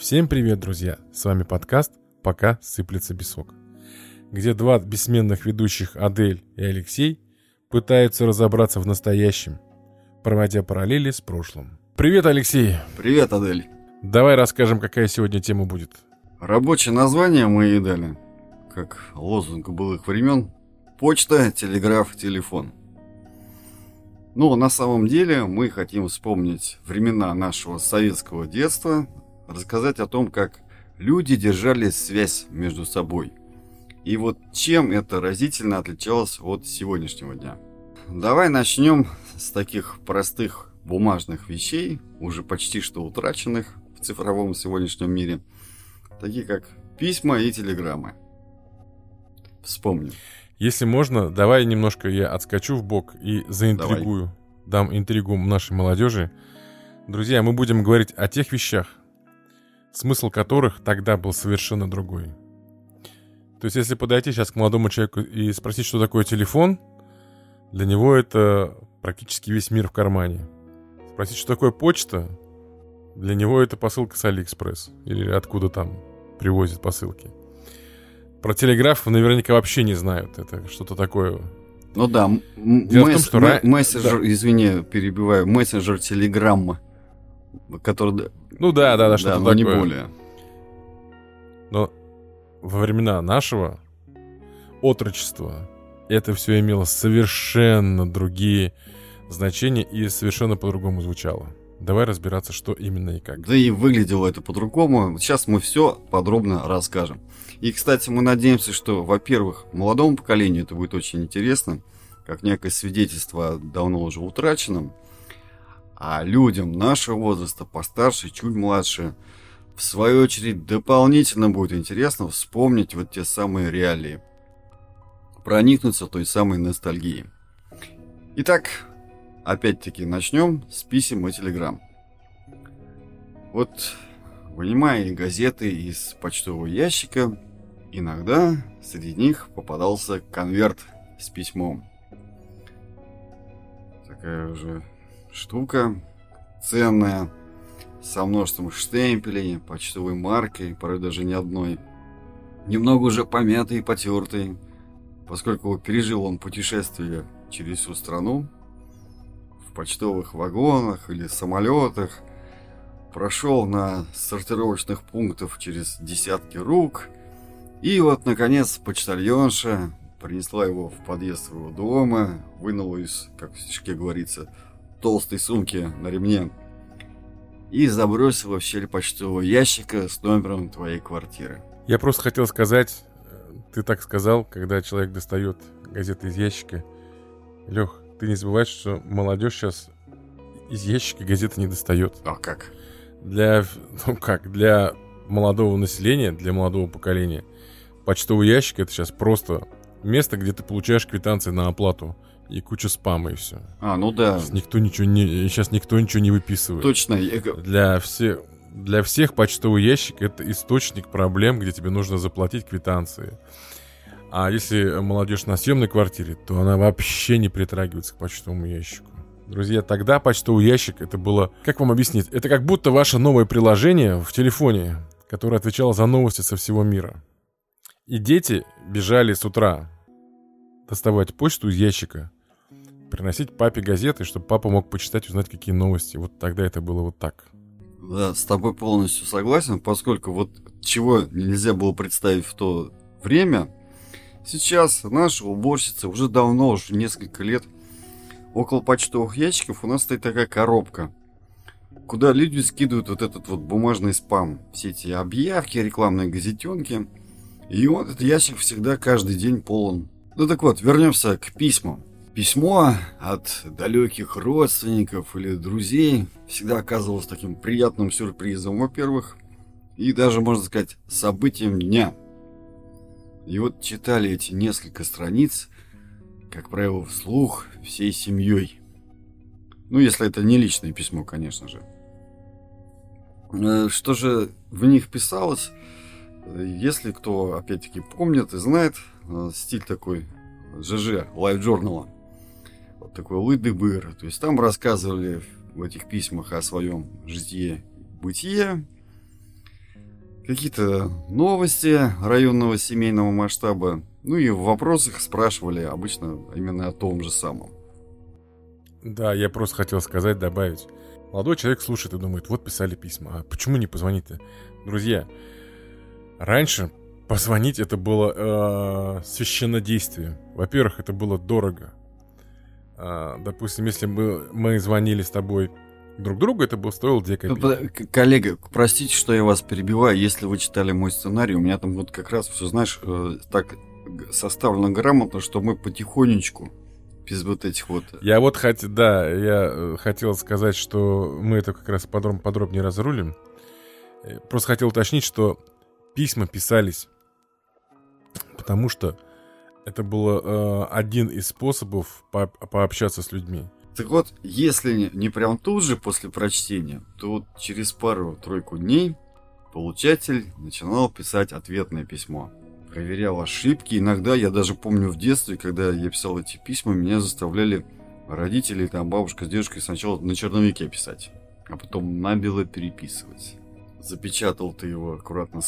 Всем привет, друзья! С вами подкаст «Пока сыплется песок», где два бессменных ведущих Адель и Алексей пытаются разобраться в настоящем, проводя параллели с прошлым. Привет, Алексей! Привет, Адель! Давай расскажем, какая сегодня тема будет. Рабочее название мы ей дали, как лозунг былых времен. Почта, телеграф, телефон. Ну, на самом деле мы хотим вспомнить времена нашего советского детства, рассказать о том, как люди держали связь между собой. И вот чем это разительно отличалось от сегодняшнего дня. Давай начнем с таких простых бумажных вещей, уже почти что утраченных в цифровом сегодняшнем мире, такие как письма и телеграммы. Вспомним. Если можно, давай немножко я отскочу в бок и заинтригую, давай. дам интригу нашей молодежи. Друзья, мы будем говорить о тех вещах, смысл которых тогда был совершенно другой. То есть, если подойти сейчас к молодому человеку и спросить, что такое телефон, для него это практически весь мир в кармане. Спросить, что такое почта, для него это посылка с Алиэкспресс или откуда там привозят посылки. Про телеграф наверняка вообще не знают. Это что-то такое. Ну да, Дело месс- том, что мессенджер, да. извини, перебиваю, мессенджер телеграмма, который ну да, да, да, что-то да, но такое. не более. Но во времена нашего отрочества это все имело совершенно другие значения и совершенно по-другому звучало. Давай разбираться, что именно и как. Да и выглядело это по-другому. Сейчас мы все подробно расскажем. И, кстати, мы надеемся, что, во-первых, молодому поколению это будет очень интересно, как некое свидетельство о давно уже утраченном. А людям нашего возраста, постарше, чуть младше, в свою очередь, дополнительно будет интересно вспомнить вот те самые реалии. Проникнуться той самой ностальгией. Итак, опять-таки начнем с писем и телеграмм. Вот, вынимая газеты из почтового ящика, иногда среди них попадался конверт с письмом. Такая уже штука ценная, со множеством штемпелей, почтовой маркой, порой даже не одной. Немного уже помятый и потертый, поскольку пережил он путешествие через всю страну, в почтовых вагонах или самолетах, прошел на сортировочных пунктах через десятки рук, и вот, наконец, почтальонша принесла его в подъезд своего дома, вынула из, как в стишке говорится, толстой сумки на ремне и забросила в щель почтового ящика с номером твоей квартиры. Я просто хотел сказать, э, ты так сказал, когда человек достает газеты из ящика. Лех, ты не забывай, что молодежь сейчас из ящика газеты не достает. А как? Для, ну как, для молодого населения, для молодого поколения, почтовый ящик это сейчас просто место, где ты получаешь квитанции на оплату и куча спама и все. А, ну да. Сейчас никто ничего не, сейчас никто ничего не выписывает. Точно. Для всех, для всех почтовый ящик это источник проблем, где тебе нужно заплатить квитанции. А если молодежь на съемной квартире, то она вообще не притрагивается к почтовому ящику. Друзья, тогда почтовый ящик это было... Как вам объяснить? Это как будто ваше новое приложение в телефоне, которое отвечало за новости со всего мира. И дети бежали с утра доставать почту из ящика, приносить папе газеты, чтобы папа мог почитать, узнать, какие новости. Вот тогда это было вот так. Да, с тобой полностью согласен, поскольку вот чего нельзя было представить в то время, сейчас наша уборщица уже давно, уже несколько лет, около почтовых ящиков у нас стоит такая коробка, куда люди скидывают вот этот вот бумажный спам, все эти объявки, рекламные газетенки, и вот этот ящик всегда каждый день полон. Ну так вот, вернемся к письмам. Письмо от далеких родственников или друзей всегда оказывалось таким приятным сюрпризом, во-первых, и даже, можно сказать, событием дня. И вот читали эти несколько страниц, как правило, вслух всей семьей. Ну, если это не личное письмо, конечно же. Э, что же в них писалось? Если кто, опять-таки, помнит и знает, э, стиль такой ЖЖ, лайв-журнала – такой лыды-быр. То есть там рассказывали в этих письмах о своем житье бытие. какие-то новости районного семейного масштаба. Ну и в вопросах спрашивали обычно именно о том же самом. Да, я просто хотел сказать, добавить. Молодой человек слушает и думает, вот писали письма, а почему не позвонить-то? Друзья, раньше позвонить это было э, священнодействие. Во-первых, это было дорого. Э, допустим, если бы мы звонили с тобой друг другу, это бы стоило 2 копейки. Коллега, простите, что я вас перебиваю. Если вы читали мой сценарий, у меня там вот как раз все, знаешь, э, так составлено грамотно, что мы потихонечку без вот этих вот... Я вот хотел, да, я э, хотел сказать, что мы это как раз подроб, подробнее разрулим. Э, просто хотел уточнить, что письма писались, потому что это был э, один из способов по пообщаться с людьми. Так вот, если не прям тут же после прочтения, то вот через пару-тройку дней получатель начинал писать ответное письмо проверял ошибки. Иногда, я даже помню в детстве, когда я писал эти письма, меня заставляли родители, там бабушка с дедушкой сначала на черновике писать, а потом набело переписывать. Запечатал ты его аккуратно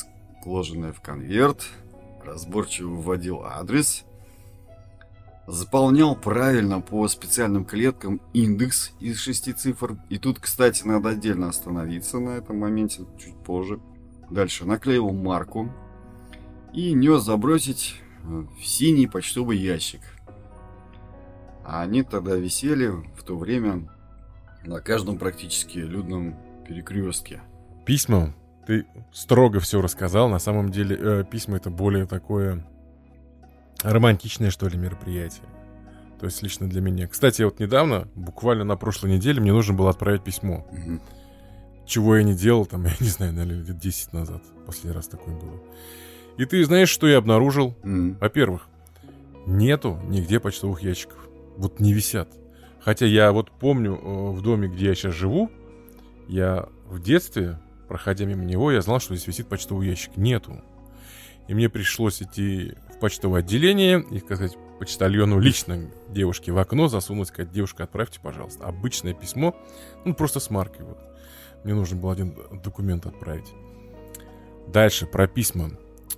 сложенное в конверт, разборчиво вводил адрес, заполнял правильно по специальным клеткам индекс из шести цифр. И тут, кстати, надо отдельно остановиться на этом моменте, чуть позже. Дальше наклеивал марку и нес забросить э, в синий почтовый ящик. А они тогда висели в то время на каждом практически людном перекрестке. Письма, ты строго все рассказал. На самом деле э, письма это более такое романтичное, что ли, мероприятие. То есть лично для меня. Кстати, вот недавно, буквально на прошлой неделе, мне нужно было отправить письмо. Угу. Чего я не делал, там, я не знаю, наверное, лет 10 назад. Последний раз такое было. И ты знаешь, что я обнаружил? Mm. Во-первых, нету нигде почтовых ящиков. Вот не висят. Хотя я вот помню э, в доме, где я сейчас живу, я в детстве, проходя мимо него, я знал, что здесь висит почтовый ящик. Нету. И мне пришлось идти в почтовое отделение и сказать почтальону лично девушке в окно засунуть, сказать, девушка, отправьте, пожалуйста, обычное письмо, ну, просто с маркой вот. Мне нужно было один документ отправить. Дальше, про письма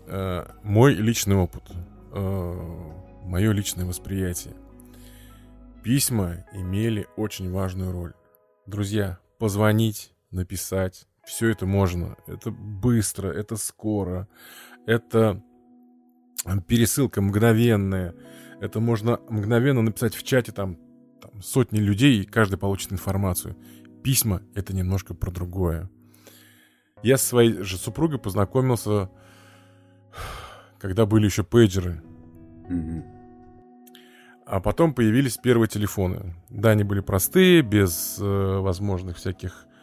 э, мой личный опыт, э, мое личное восприятие. Письма имели очень важную роль. Друзья, позвонить, написать, все это можно. Это быстро, это скоро, это пересылка мгновенная. Это можно мгновенно написать в чате там, там сотни людей, и каждый получит информацию. Письма — это немножко про другое. Я со своей же супругой познакомился когда были еще пейджеры. А потом появились первые телефоны. Да, они были простые, без э, возможных всяких э,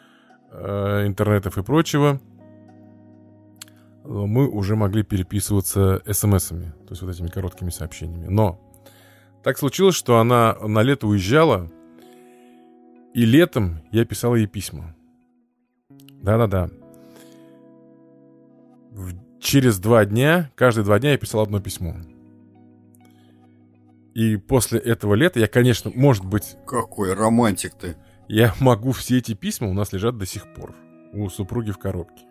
интернетов и прочего. Мы уже могли переписываться смс-ами, то есть вот этими короткими сообщениями. Но так случилось, что она на лето уезжала, и летом я писал ей письма. Да-да-да. Через два дня, каждые два дня я писал одно письмо. И после этого лета я, конечно, может быть... Какой романтик ты. Я могу все эти письма у нас лежат до сих пор. У супруги в коробке.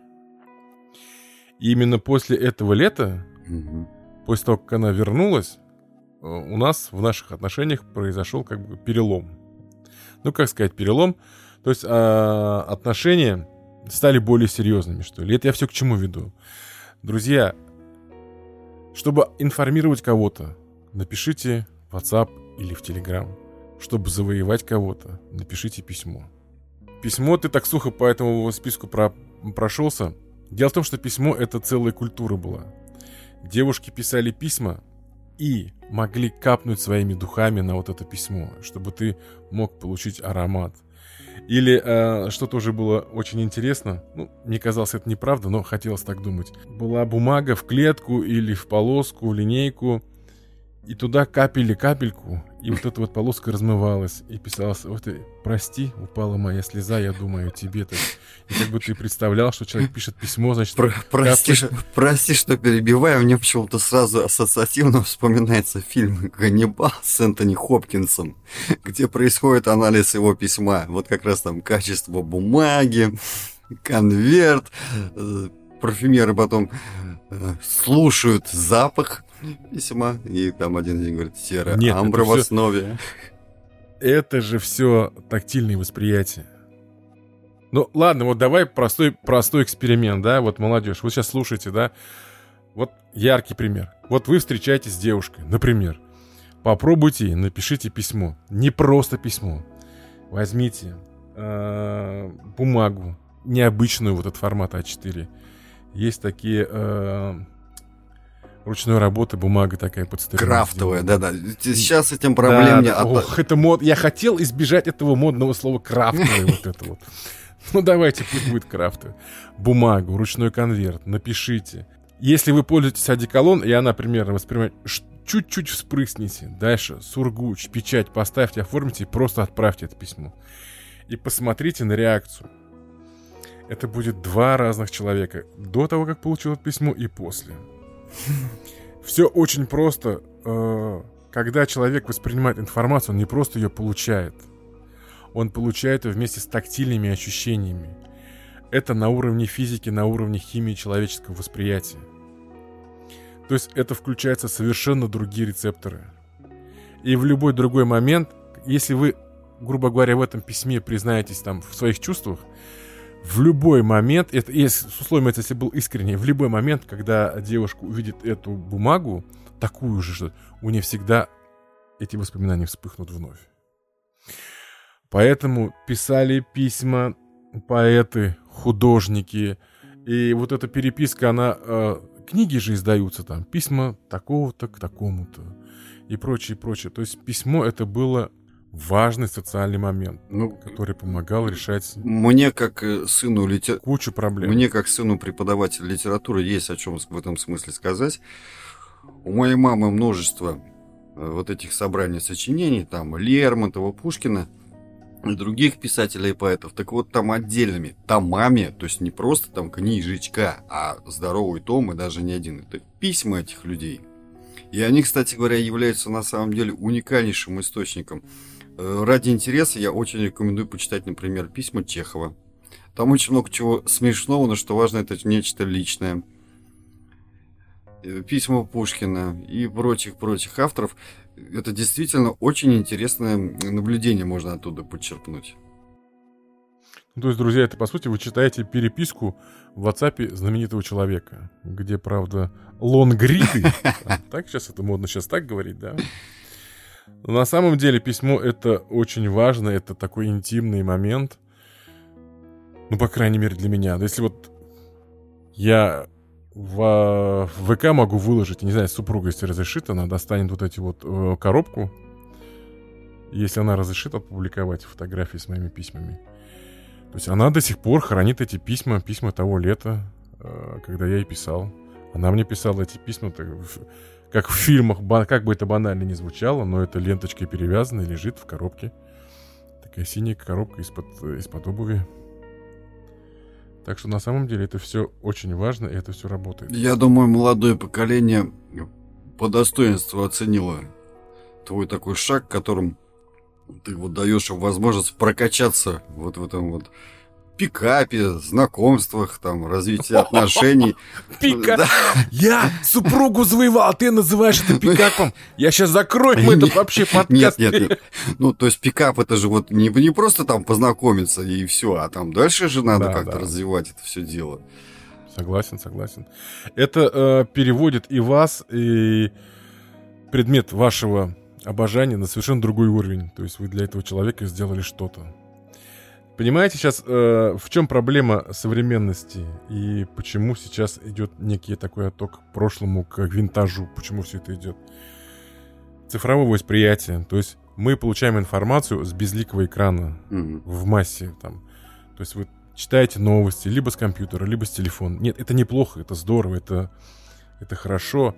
И именно после этого лета, угу. после того, как она вернулась, э, у нас в наших отношениях произошел как бы перелом. Ну, как сказать, перелом. То есть а, отношения стали более серьезными, что ли. Это я все к чему веду. Друзья, чтобы информировать кого-то, напишите в WhatsApp или в Telegram. Чтобы завоевать кого-то, напишите письмо. Письмо ты так сухо по этому списку про прошелся. Дело в том, что письмо это целая культура была. Девушки писали письма и могли капнуть своими духами на вот это письмо, чтобы ты мог получить аромат – или э, что тоже было очень интересно, ну, мне казалось это неправда, но хотелось так думать. Была бумага в клетку или в полоску, в линейку, и туда капели капельку, и вот эта вот полоска размывалась, и писалось, вот прости, упала моя слеза, я думаю о тебе. То и как бы ты представлял, что человек пишет письмо, значит... Про прости, капли... прости, что перебиваю, мне почему-то сразу ассоциативно вспоминается фильм «Ганнибал» с Энтони Хопкинсом, где происходит анализ его письма. Вот как раз там качество бумаги, конверт, э, парфюмеры потом э, слушают запах письма, и там один день говорит, серая Нет, амбра в основе. Это же все тактильные восприятия. Ну, ладно, вот давай простой, простой эксперимент, да, вот молодежь, вы сейчас слушаете, да, вот яркий пример. Вот вы встречаетесь с девушкой, например, попробуйте и напишите письмо, не просто письмо, возьмите э, бумагу, необычную вот этот формат А4, есть такие э, ручной работы, бумага такая под Крафтовая, да-да. Сейчас этим проблем да, не... Ох, это мод... Я хотел избежать этого модного слова крафтовый вот это вот. Ну давайте, пусть будет крафтовый. Бумагу, ручной конверт, напишите. Если вы пользуетесь одеколон, и она примерно воспринимает, чуть-чуть вспрысните. Дальше сургуч, печать поставьте, оформите и просто отправьте это письмо. И посмотрите на реакцию. Это будет два разных человека. До того, как получил это письмо, и после. Все очень просто. Э, когда человек воспринимает информацию, он не просто ее получает. Он получает ее вместе с тактильными ощущениями. Это на уровне физики, на уровне химии человеческого восприятия. То есть это включается совершенно другие рецепторы. И в любой другой момент, если вы, грубо говоря, в этом письме признаетесь там в своих чувствах, в любой момент, это если, с условием, если был искренний, в любой момент, когда девушка увидит эту бумагу, такую же, что у нее всегда эти воспоминания вспыхнут вновь. Поэтому писали письма поэты, художники, и вот эта переписка, она... Э, книги же издаются там, письма такого-то к такому-то, и прочее, прочее. То есть письмо это было важный социальный момент, ну, который помогал решать мне как э, сыну литер... кучу проблем. Мне как сыну преподавателя литературы есть о чем в этом смысле сказать. У моей мамы множество э, вот этих собраний сочинений, там Лермонтова, Пушкина и других писателей и поэтов. Так вот, там отдельными томами, то есть не просто там книжечка, а здоровый том и даже не один. Это письма этих людей. И они, кстати говоря, являются на самом деле уникальнейшим источником ради интереса я очень рекомендую почитать, например, письма Чехова. Там очень много чего смешного, но что важно, это нечто личное. Э, письма Пушкина и прочих-прочих авторов. Это действительно очень интересное наблюдение можно оттуда подчерпнуть. Ну, то есть, друзья, это по сути вы читаете переписку в WhatsApp знаменитого человека, где, правда, лонгриды. Так сейчас это модно сейчас так говорить, да? Но на самом деле письмо это очень важно, это такой интимный момент. Ну, по крайней мере, для меня. Если вот я в, ВК могу выложить, не знаю, супруга, если разрешит, она достанет вот эти вот э, коробку. Если она разрешит опубликовать фотографии с моими письмами. То есть она до сих пор хранит эти письма, письма того лета, э, когда я ей писал. Она мне писала эти письма как в фильмах, как бы это банально не звучало, но это ленточкой перевязано и лежит в коробке. Такая синяя коробка из-под из обуви. Так что на самом деле это все очень важно, и это все работает. Я думаю, молодое поколение по достоинству оценило твой такой шаг, которым ты вот даешь возможность прокачаться вот в этом вот пикапе, знакомствах, там, развитии отношений. Пикап? Я супругу завоевал, а ты называешь это пикапом. Я сейчас закрою мы этот вообще подкаст. Нет, нет, нет. Ну, то есть пикап это же вот не, не просто там познакомиться и все, а там дальше же надо как-то развивать это все дело. Согласен, согласен. Это э, переводит и вас, и предмет вашего обожания на совершенно другой уровень. То есть вы для этого человека сделали что-то. Понимаете сейчас, э, в чем проблема современности и почему сейчас идет некий такой отток к прошлому, к винтажу, почему все это идет? Цифровое восприятие, то есть мы получаем информацию с безликого экрана mm-hmm. в массе там. То есть вы читаете новости либо с компьютера, либо с телефона. Нет, это неплохо, это здорово, это, это хорошо.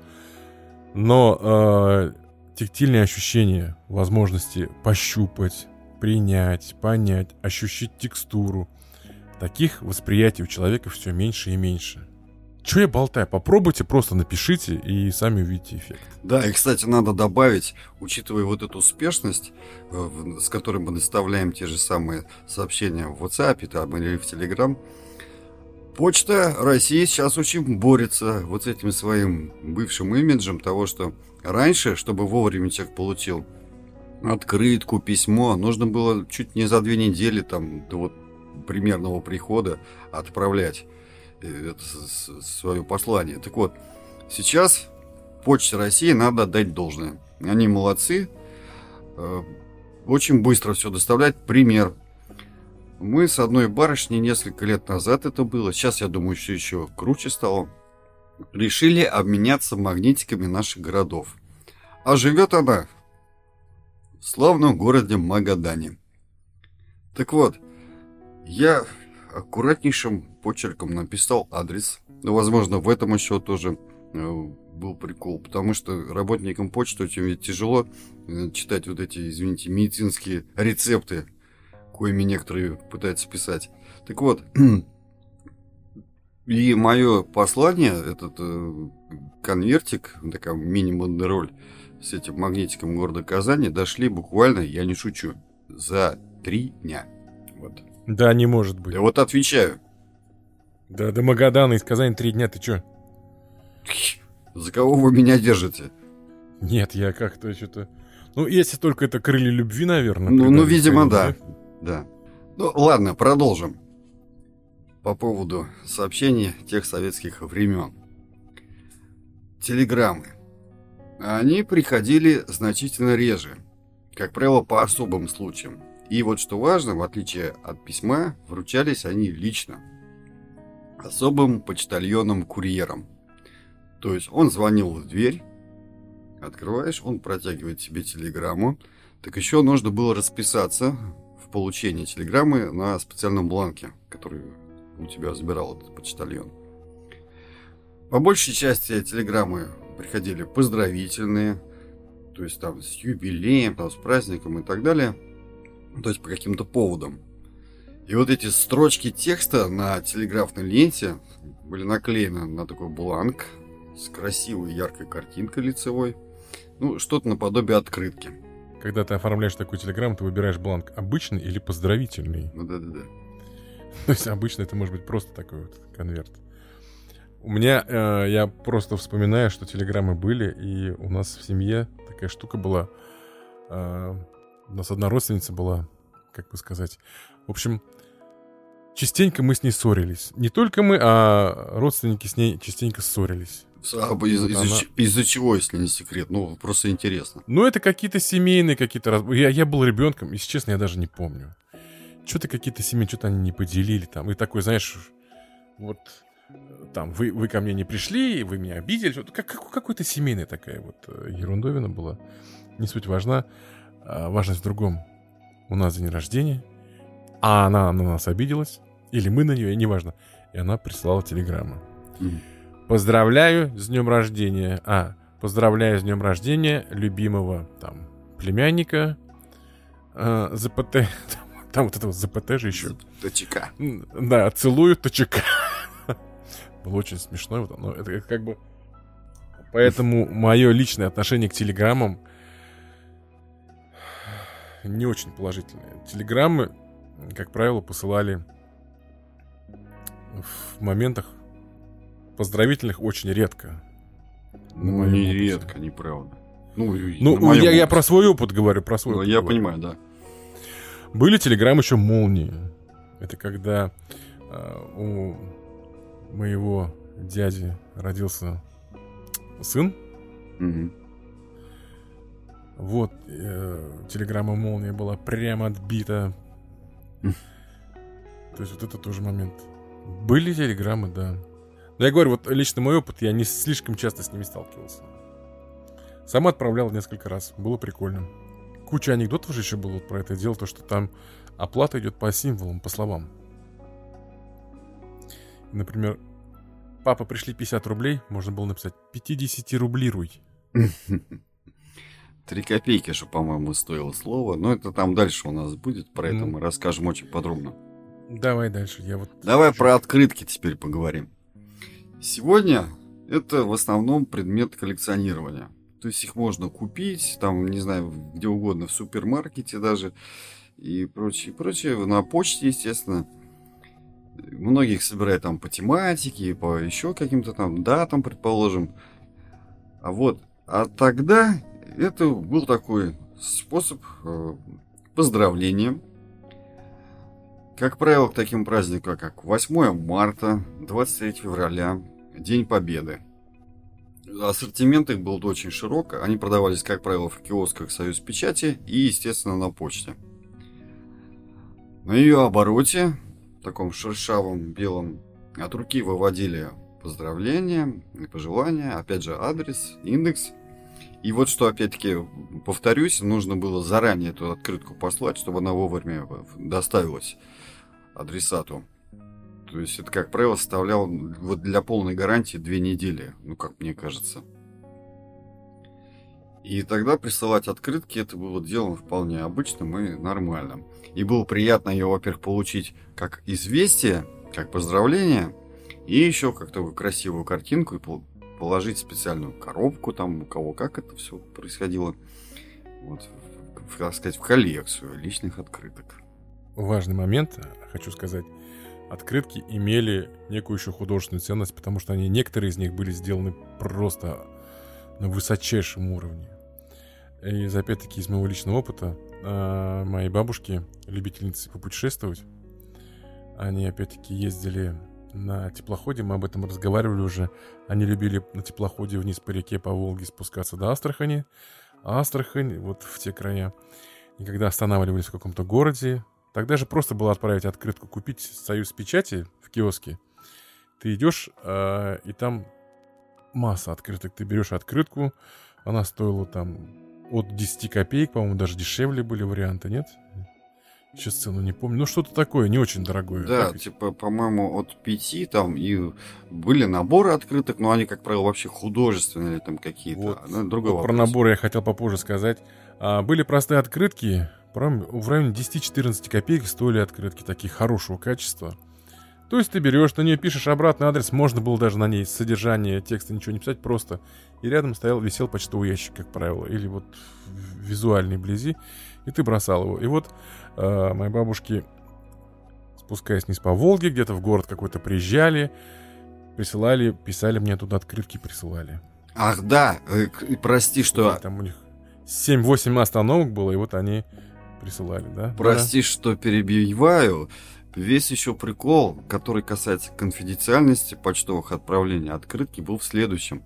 Но э, тактильные ощущения, возможности пощупать, принять, понять, ощущать текстуру. Таких восприятий у человека все меньше и меньше. Че я болтаю? Попробуйте, просто напишите и сами увидите эффект. Да, и, кстати, надо добавить, учитывая вот эту успешность, э, с которой мы доставляем те же самые сообщения в WhatsApp там, или в Telegram, Почта России сейчас очень борется вот с этим своим бывшим имиджем того, что раньше, чтобы вовремя человек получил открытку, письмо, нужно было чуть не за две недели там до вот примерного прихода отправлять э, это свое послание. Так вот, сейчас Почте России надо отдать должное. Они молодцы, э, очень быстро все доставляют. Пример. Мы с одной барышней несколько лет назад это было, сейчас я думаю, что еще круче стало, решили обменяться магнитиками наших городов. А живет она в славном городе Магадане. Так вот, я аккуратнейшим почерком написал адрес. Ну, возможно, в этом еще тоже э, был прикол, потому что работникам почты очень тяжело э, читать вот эти, извините, медицинские рецепты, коими некоторые пытаются писать. Так вот, и мое послание, этот э, конвертик, такая мини-бандероль с этим магнитиком города Казани, дошли буквально, я не шучу, за три дня. Вот. Да, не может быть. Я вот отвечаю. Да, до Магадана из Казани три дня, ты чё? За кого вы меня держите? Нет, я как-то что-то... Ну, если только это крылья любви, наверное. Ну, ну видимо, да. Да. Ну, ладно, продолжим. По поводу сообщений тех советских времен. Телеграммы. Они приходили значительно реже. Как правило, по особым случаям. И вот что важно, в отличие от письма, вручались они лично. Особым почтальоном-курьером. То есть он звонил в дверь, открываешь, он протягивает тебе телеграмму. Так еще нужно было расписаться в получении телеграммы на специальном бланке, который у тебя забирал этот почтальон. По большей части телеграммы приходили поздравительные, то есть там с юбилеем, там, с праздником и так далее, то есть по каким-то поводам. И вот эти строчки текста на телеграфной ленте были наклеены на такой бланк, с красивой яркой картинкой лицевой. Ну, что-то наподобие открытки. Когда ты оформляешь такую телеграмму, ты выбираешь бланк обычный или поздравительный. Ну да-да-да. То есть обычно это может быть просто такой вот конверт. У меня, э, я просто вспоминаю, что телеграммы были, и у нас в семье такая штука была. Э, у нас одна родственница была, как бы сказать. В общем, частенько мы с ней ссорились. Не только мы, а родственники с ней частенько ссорились. А, из, из, она... из-за чего, если не секрет? Ну, просто интересно. Ну, это какие-то семейные какие-то... Раз... Я, я был ребенком, если честно, я даже не помню. Что-то какие-то семьи, что-то они не поделили там. И такой, знаешь, вот там, вы, вы ко мне не пришли, вы меня обидели. Как, как, какой-то семейная такая вот э, ерундовина была. Не суть важна. А важность в другом. У нас день рождения, а она на нас обиделась, или мы на нее, неважно. И она прислала телеграмму. Mm. Поздравляю с днем рождения. А, поздравляю с днем рождения любимого там племянника э, ЗПТ. Там, там вот это вот ЗПТ же еще. ТЧК. Да, целую ТЧК. Было очень смешно. Но это, это как бы... Поэтому мое личное отношение к телеграммам не очень положительное. Телеграммы, как правило, посылали в моментах, поздравительных очень редко. Ну, не опыте. редко, неправда. Ну, ну я, я про свой опыт говорю, про свой ну, опыт. Я говорю. понимаю, да. Были телеграммы еще молнии. Это когда э, у моего дяди родился сын. Угу. Вот, э, телеграмма молния была прямо отбита. То есть вот это тоже момент. Были телеграммы, да. Но я говорю, вот лично мой опыт, я не слишком часто с ними сталкивался. Сам отправлял несколько раз, было прикольно. Куча анекдотов же еще было вот про это дело, то, что там оплата идет по символам, по словам. Например, папа, пришли 50 рублей, можно было написать 50 рублируй. Три копейки же, по-моему, стоило слово. Но это там дальше у нас будет, про это ну. мы расскажем очень подробно. Давай дальше, я вот... Давай про открытки теперь поговорим. Сегодня это в основном предмет коллекционирования. То есть их можно купить, там, не знаю, где угодно, в супермаркете даже и прочее, прочее. На почте, естественно. Многих собирают там по тематике, по еще каким-то там датам, предположим. А вот, а тогда это был такой способ э, поздравления. Как правило, к таким праздникам, как 8 марта, 23 февраля, День Победы. Ассортимент их был очень широк. Они продавались, как правило, в киосках Союз Печати и, естественно, на почте. На ее обороте, таком шершавом белом, от руки выводили поздравления пожелания, опять же адрес, индекс. И вот что, опять-таки, повторюсь, нужно было заранее эту открытку послать, чтобы она вовремя доставилась адресату. То есть это, как правило, составляло вот для полной гарантии две недели, ну, как мне кажется. И тогда присылать открытки это было делом вполне обычным и нормальным. И было приятно ее, во-первых, получить как известие, как поздравление, и еще как такую красивую картинку и положить специальную коробку, там у кого как это все происходило. Вот, в, так сказать, в коллекцию личных открыток. Важный момент, хочу сказать. Открытки имели некую еще художественную ценность, потому что они, некоторые из них были сделаны просто на высочайшем уровне. И опять-таки из моего личного опыта, э, мои бабушки, любительницы попутешествовать, они опять-таки ездили на теплоходе, мы об этом разговаривали уже. Они любили на теплоходе вниз по реке, по Волге спускаться до Астрахани. А Астрахань, вот в те края. И когда останавливались в каком-то городе, тогда же просто было отправить открытку, купить союз печати в киоске. Ты идешь, э, и там масса открыток. Ты берешь открытку, она стоила там от 10 копеек, по-моему, даже дешевле были варианты, нет? Сейчас цену не помню. Ну, что-то такое, не очень дорогое. Да, так? типа, по-моему, от 5 там и были наборы открыток, но они, как правило, вообще художественные там какие-то. Вот. Ну, другой вот про наборы я хотел попозже сказать. А, были простые открытки, в районе 10-14 копеек стоили открытки такие хорошего качества. То есть ты берешь, на нее пишешь обратный адрес, можно было даже на ней содержание текста ничего не писать, просто. И рядом стоял, висел почтовый ящик, как правило, или вот визуальный вблизи, и ты бросал его. И вот э, мои бабушки, спускаясь вниз по Волге, где-то в город какой-то приезжали, присылали, писали мне туда открытки, присылали. Ах, да, э, прости, что... Там у них 7-8 остановок было, и вот они присылали, да? Прости, да. что перебиваю. Весь еще прикол, который касается конфиденциальности почтовых отправлений открытки, был в следующем.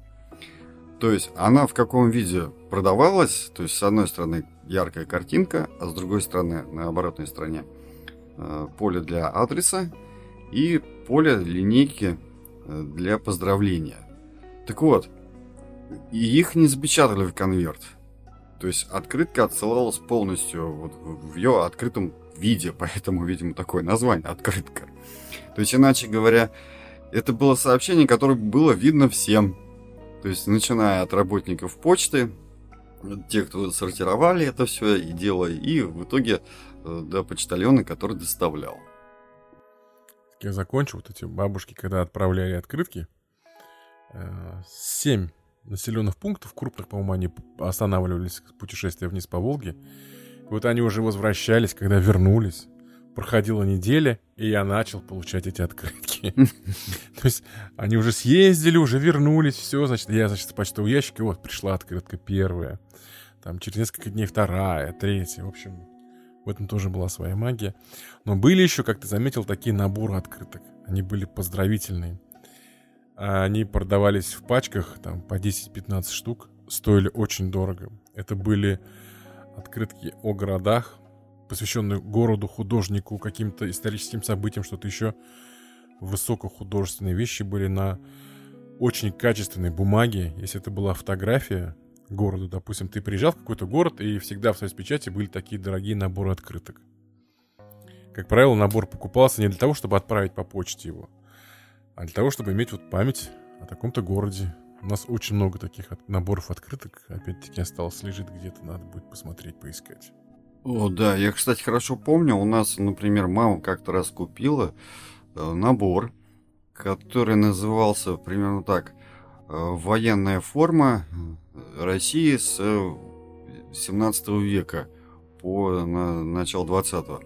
То есть она в каком виде продавалась, то есть с одной стороны яркая картинка, а с другой стороны на оборотной стороне э, поле для адреса и поле линейки э, для поздравления. Так вот, и их не запечатали в конверт. То есть открытка отсылалась полностью вот в ее открытом виде, поэтому, видимо, такое название открытка. То есть, иначе говоря, это было сообщение, которое было видно всем. То есть, начиная от работников почты, те, кто сортировали это все и делали, и в итоге э, до почтальона, который доставлял. Я закончу вот эти бабушки, когда отправляли открытки. Э, семь населенных пунктов крупных, по-моему, они останавливались путешествия вниз по Волге. И вот они уже возвращались, когда вернулись. Проходила неделя, и я начал получать эти открытки. То есть они уже съездили, уже вернулись, все, значит, я, значит, с почтового ящика, вот, пришла открытка первая. Там через несколько дней вторая, третья. В общем, в этом тоже была своя магия. Но были еще, как ты заметил, такие наборы открыток. Они были поздравительные. Они продавались в пачках, там, по 10-15 штук. Стоили очень дорого. Это были открытки о городах, посвященные городу, художнику, каким-то историческим событиям, что-то еще. Высокохудожественные вещи были на очень качественной бумаге. Если это была фотография города, допустим, ты приезжал в какой-то город, и всегда в печати были такие дорогие наборы открыток. Как правило, набор покупался не для того, чтобы отправить по почте его, а для того, чтобы иметь вот память о таком-то городе, у нас очень много таких от, наборов открыток. Опять-таки осталось лежит где-то, надо будет посмотреть, поискать. О, да, я, кстати, хорошо помню, у нас, например, мама как-то раз купила э, набор, который назывался примерно так. Э, Военная форма э, России с 17 века по на, начало 20 -го.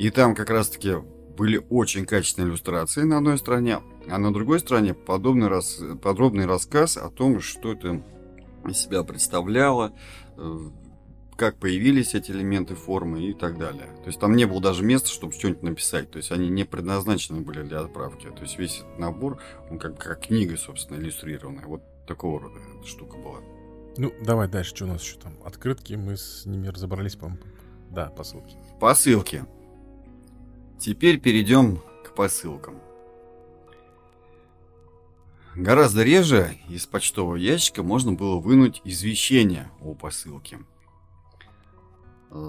И там как раз-таки были очень качественные иллюстрации на одной стороне, а на другой стороне подобный рас... подробный рассказ о том, что это из себя представляло, э, как появились эти элементы формы и так далее. То есть там не было даже места, чтобы что-нибудь написать. То есть они не предназначены были для отправки. То есть весь этот набор, он как, как книга, собственно, иллюстрированная. Вот такого рода эта штука была. Ну, давай дальше, что у нас еще там? Открытки, мы с ними разобрались, по-моему. Да, посылки. Посылки. Теперь перейдем к посылкам. Гораздо реже из почтового ящика можно было вынуть извещение о посылке –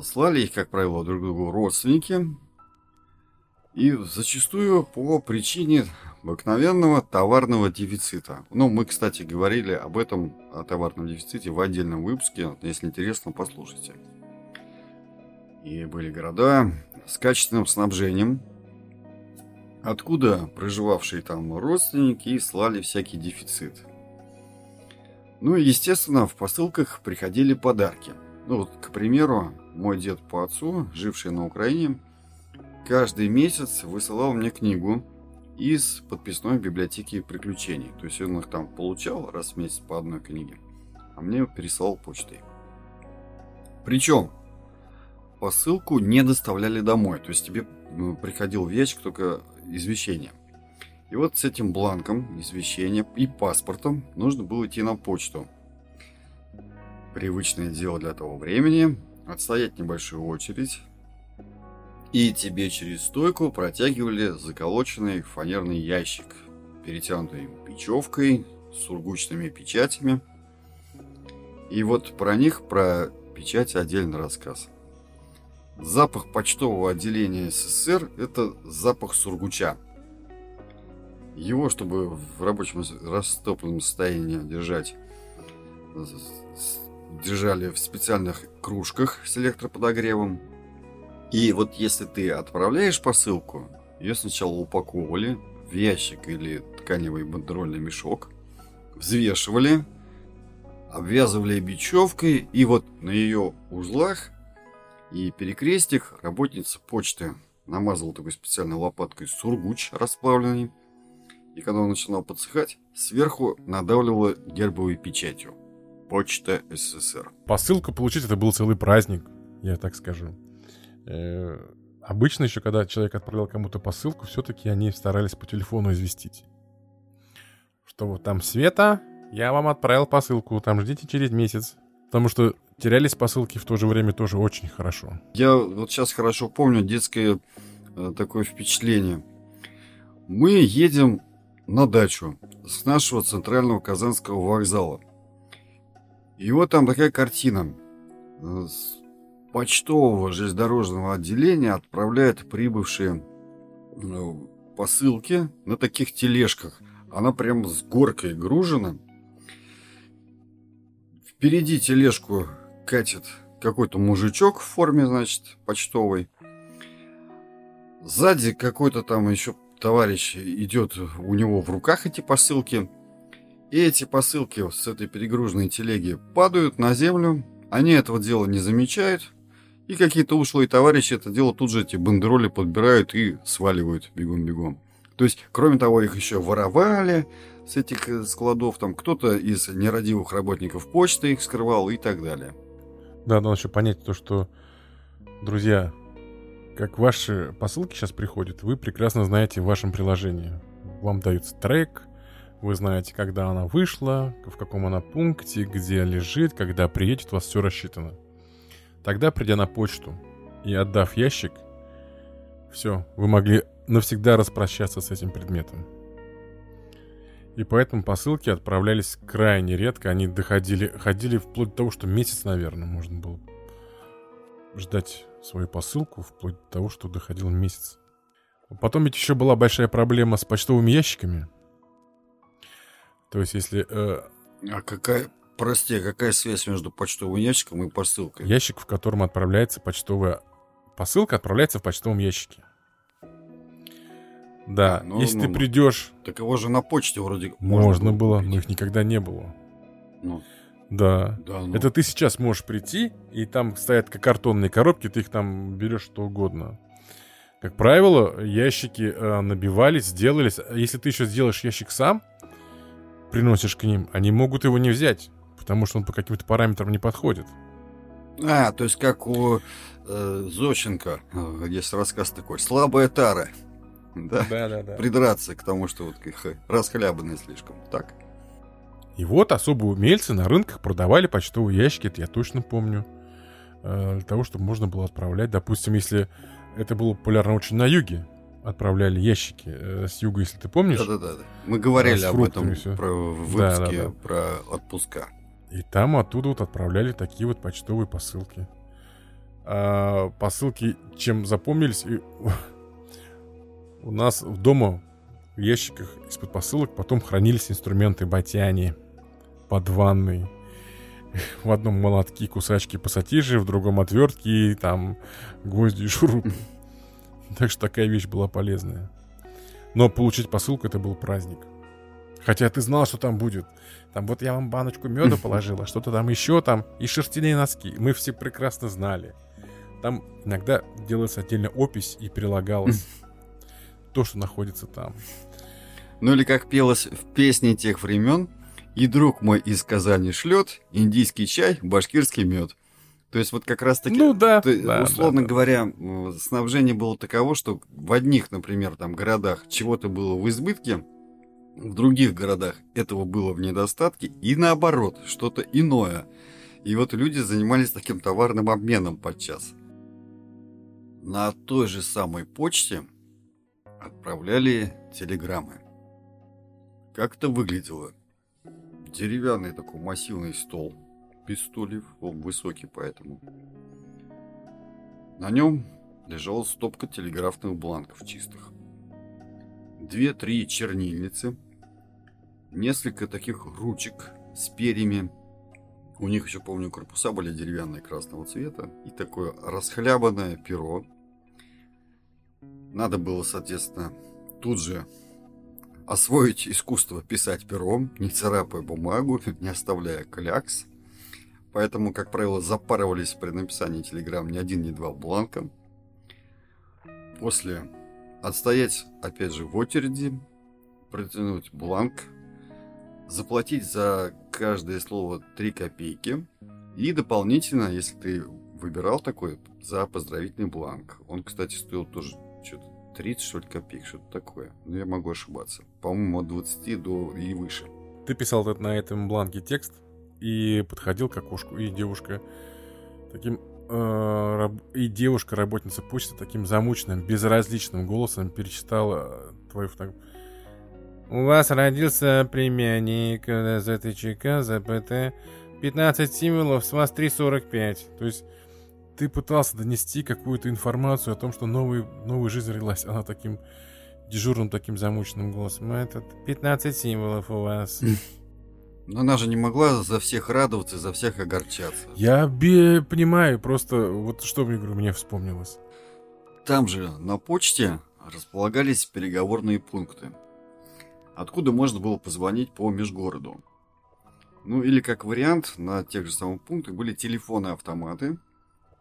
Слали их, как правило, друг другу родственники. И зачастую по причине обыкновенного товарного дефицита. Ну, мы, кстати, говорили об этом, о товарном дефиците в отдельном выпуске. Если интересно, послушайте. И были города с качественным снабжением, откуда проживавшие там родственники слали всякий дефицит. Ну и, естественно, в посылках приходили подарки. Ну вот, к примеру, мой дед по отцу, живший на Украине, каждый месяц высылал мне книгу из подписной библиотеки приключений. То есть он их там получал раз в месяц по одной книге, а мне пересылал почтой. Причем посылку не доставляли домой, то есть тебе ну, приходил в ящик только извещение. И вот с этим бланком извещения и паспортом нужно было идти на почту. Привычное дело для того времени, отстоять небольшую очередь, и тебе через стойку протягивали заколоченный фанерный ящик, перетянутый бечевкой, с сургучными печатями. И вот про них, про печать отдельный рассказ. Запах почтового отделения СССР – это запах сургуча. Его, чтобы в рабочем растопленном состоянии держать держали в специальных кружках с электроподогревом. И вот если ты отправляешь посылку, ее сначала упаковывали в ящик или тканевый бандерольный мешок, взвешивали, обвязывали бечевкой, и вот на ее узлах и перекрестик работница почты намазывала такой специальной лопаткой сургуч расплавленный, и когда он начинал подсыхать, сверху надавливала гербовой печатью. Почта СССР. Посылку получить это был целый праздник, я так скажу. Э, обычно еще, когда человек отправлял кому-то посылку, все-таки они старались по телефону известить. Что вот там Света, я вам отправил посылку, там ждите через месяц. Потому что терялись посылки в то же время тоже очень хорошо. Я вот сейчас хорошо помню детское э, такое впечатление. Мы едем на дачу с нашего центрального казанского вокзала. И вот там такая картина. С почтового железнодорожного отделения отправляют прибывшие ну, посылки на таких тележках. Она прям с горкой гружена. Впереди тележку катит какой-то мужичок в форме, значит, почтовой. Сзади какой-то там еще товарищ идет, у него в руках эти посылки – и эти посылки с этой перегруженной телеги падают на землю. Они этого дела не замечают. И какие-то ушлые товарищи это дело тут же эти бандероли подбирают и сваливают бегом-бегом. То есть, кроме того, их еще воровали с этих э, складов. Там кто-то из нерадивых работников почты их скрывал и так далее. Да, надо еще понять то, что, друзья, как ваши посылки сейчас приходят, вы прекрасно знаете в вашем приложении. Вам дается трек, вы знаете, когда она вышла, в каком она пункте, где лежит, когда приедет, у вас все рассчитано. Тогда, придя на почту и отдав ящик, все, вы могли навсегда распрощаться с этим предметом. И поэтому посылки отправлялись крайне редко. Они доходили, ходили вплоть до того, что месяц, наверное, можно было ждать свою посылку, вплоть до того, что доходил месяц. Потом ведь еще была большая проблема с почтовыми ящиками. То есть, если... Э... А какая, прости, а какая связь между почтовым ящиком и посылкой? Ящик, в котором отправляется почтовая... Посылка отправляется в почтовом ящике. Да, ну, если ну, ты придешь... Так его же на почте вроде можно, можно было, но их никогда не было. Ну. Да. да ну. Это ты сейчас можешь прийти, и там стоят как картонные коробки, ты их там берешь что угодно. Как правило, ящики э, набивались, сделались. Если ты еще сделаешь ящик сам, приносишь к ним, они могут его не взять, потому что он по каким-то параметрам не подходит. А, то есть как у э, Зощенко э, есть рассказ такой «Слабая тара». Да? Да, да, да. Придраться к тому, что вот их расхлябанные слишком. Так. И вот особые умельцы на рынках продавали почтовые ящики, это я точно помню. Э, для того, чтобы можно было отправлять. Допустим, если это было популярно очень на юге, отправляли ящики э, с юга, если ты помнишь. Да-да-да. Мы говорили об этом все. про выпуске да, да, да. про отпуска. И там оттуда вот отправляли такие вот почтовые посылки. А посылки чем запомнились? И... У нас в дома в ящиках из-под посылок потом хранились инструменты батяни под ванной. В одном молотки, кусачки пассатижи, в другом отвертки, там гвозди и шурупы. Так что такая вещь была полезная. Но получить посылку это был праздник. Хотя ты знал, что там будет. Там вот я вам баночку меда положила, что-то там еще там, и шерстяные носки. Мы все прекрасно знали. Там иногда делается отдельно опись и прилагалось то, что находится там. Ну или как пелось в песне тех времен, и друг мой из Казани шлет индийский чай, башкирский мед. То есть вот как раз таки, ну, да, то, да, условно да, говоря, снабжение было таково, что в одних, например, там городах чего-то было в избытке, в других городах этого было в недостатке, и наоборот, что-то иное. И вот люди занимались таким товарным обменом подчас. На той же самой почте отправляли телеграммы. Как это выглядело? Деревянный такой массивный стол, без стульев, он высокий поэтому. На нем лежала стопка телеграфных бланков чистых. Две-три чернильницы, несколько таких ручек с перьями. У них еще, помню, корпуса были деревянные красного цвета. И такое расхлябанное перо. Надо было, соответственно, тут же освоить искусство писать пером, не царапая бумагу, не оставляя клякс. Поэтому, как правило, запарывались при написании телеграмм ни один, ни два бланка. После отстоять, опять же, в очереди, протянуть бланк, заплатить за каждое слово 3 копейки и дополнительно, если ты выбирал такой, за поздравительный бланк. Он, кстати, стоил тоже что-то 30, что ли, копеек, что-то такое. Но я могу ошибаться. По-моему, от 20 до и выше. Ты писал на этом бланке текст и подходил к окошку, и девушка таким э, и девушка, работница почты, таким замученным, безразличным голосом перечитала твою фотографию. У вас родился племянник ЗТЧК, ЗПТ, 15 символов, с вас 3,45. То есть ты пытался донести какую-то информацию о том, что новый, новая жизнь родилась. Она таким дежурным, таким замученным голосом. Этот 15 символов у вас. Но она же не могла за всех радоваться, за всех огорчаться. Я бе- понимаю, просто вот что мне, говорю, мне вспомнилось. Там же на почте располагались переговорные пункты, откуда можно было позвонить по межгороду. Ну или как вариант, на тех же самых пунктах были телефоны-автоматы,